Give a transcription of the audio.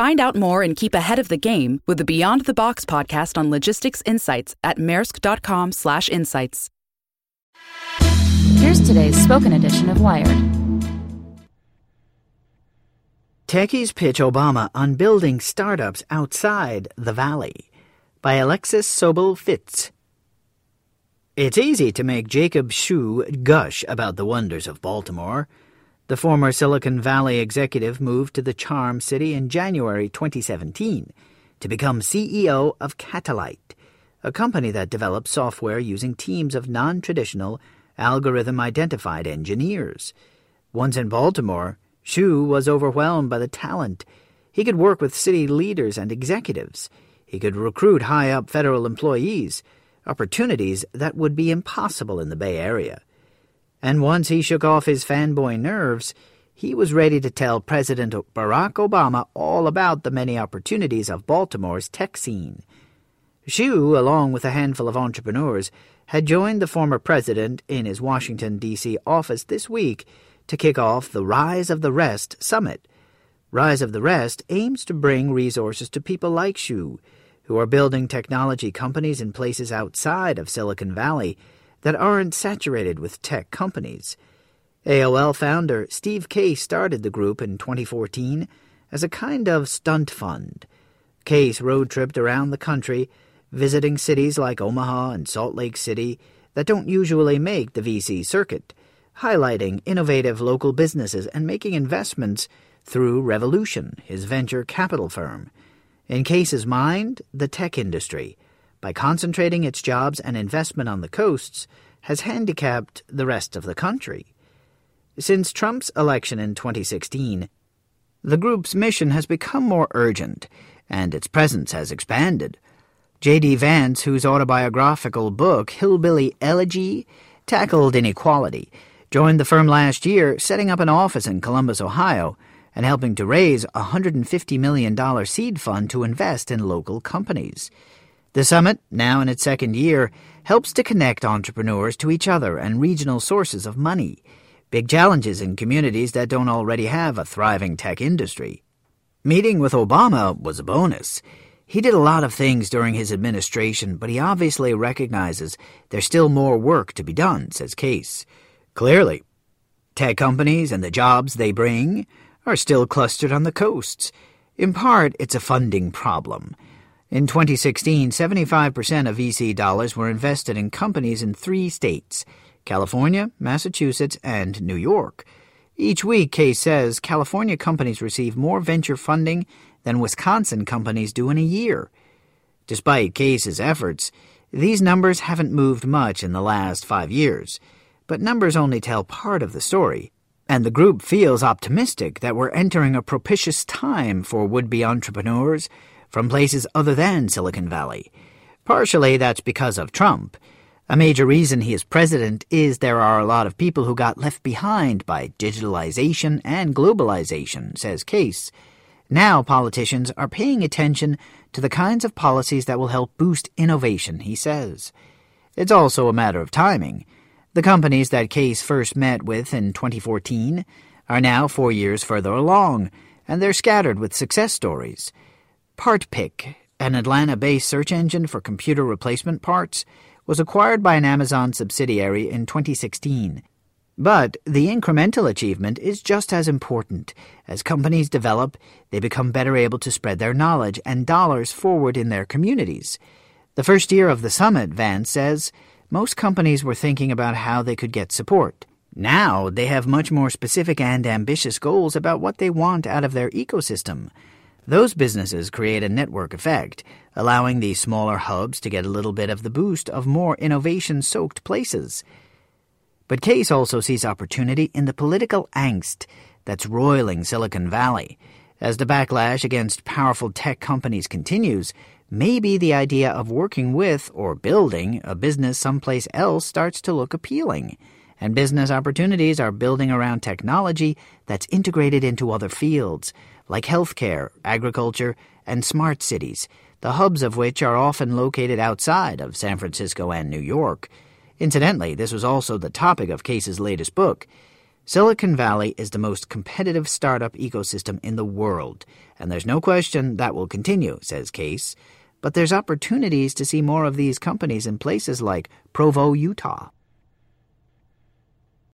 Find out more and keep ahead of the game with the Beyond the Box podcast on logistics insights at maersk.com/insights. Here's today's spoken edition of Wired. Techies pitch Obama on building startups outside the valley by Alexis Sobel Fitts. It's easy to make Jacob Hsu gush about the wonders of Baltimore. The former Silicon Valley executive moved to the Charm City in January 2017 to become CEO of Catalyte, a company that develops software using teams of non traditional, algorithm identified engineers. Once in Baltimore, Hsu was overwhelmed by the talent. He could work with city leaders and executives. He could recruit high up federal employees, opportunities that would be impossible in the Bay Area and once he shook off his fanboy nerves, he was ready to tell President Barack Obama all about the many opportunities of Baltimore's tech scene. Hsu, along with a handful of entrepreneurs, had joined the former president in his Washington, D.C. office this week to kick off the Rise of the Rest Summit. Rise of the Rest aims to bring resources to people like Hsu, who are building technology companies in places outside of Silicon Valley that aren't saturated with tech companies. AOL founder Steve Case started the group in 2014 as a kind of stunt fund. Case road tripped around the country, visiting cities like Omaha and Salt Lake City that don't usually make the VC circuit, highlighting innovative local businesses and making investments through Revolution, his venture capital firm. In Case's mind, the tech industry – by concentrating its jobs and investment on the coasts, has handicapped the rest of the country. Since Trump's election in 2016, the group's mission has become more urgent, and its presence has expanded. J.D. Vance, whose autobiographical book, Hillbilly Elegy, tackled inequality, joined the firm last year, setting up an office in Columbus, Ohio, and helping to raise a $150 million seed fund to invest in local companies. The summit, now in its second year, helps to connect entrepreneurs to each other and regional sources of money, big challenges in communities that don't already have a thriving tech industry. Meeting with Obama was a bonus. He did a lot of things during his administration, but he obviously recognizes there's still more work to be done, says Case. Clearly, tech companies and the jobs they bring are still clustered on the coasts. In part, it's a funding problem. In 2016, 75% of VC dollars were invested in companies in three states California, Massachusetts, and New York. Each week, Case says California companies receive more venture funding than Wisconsin companies do in a year. Despite Case's efforts, these numbers haven't moved much in the last five years. But numbers only tell part of the story, and the group feels optimistic that we're entering a propitious time for would be entrepreneurs from places other than Silicon Valley. Partially that's because of Trump. A major reason he is president is there are a lot of people who got left behind by digitalization and globalization, says Case. Now politicians are paying attention to the kinds of policies that will help boost innovation, he says. It's also a matter of timing. The companies that Case first met with in 2014 are now four years further along, and they're scattered with success stories. PartPic, an Atlanta based search engine for computer replacement parts, was acquired by an Amazon subsidiary in 2016. But the incremental achievement is just as important. As companies develop, they become better able to spread their knowledge and dollars forward in their communities. The first year of the summit, Vance says, most companies were thinking about how they could get support. Now they have much more specific and ambitious goals about what they want out of their ecosystem. Those businesses create a network effect, allowing the smaller hubs to get a little bit of the boost of more innovation soaked places. But Case also sees opportunity in the political angst that's roiling Silicon Valley. As the backlash against powerful tech companies continues, maybe the idea of working with or building a business someplace else starts to look appealing. And business opportunities are building around technology that's integrated into other fields, like healthcare, agriculture, and smart cities, the hubs of which are often located outside of San Francisco and New York. Incidentally, this was also the topic of Case's latest book. Silicon Valley is the most competitive startup ecosystem in the world, and there's no question that will continue, says Case. But there's opportunities to see more of these companies in places like Provo, Utah.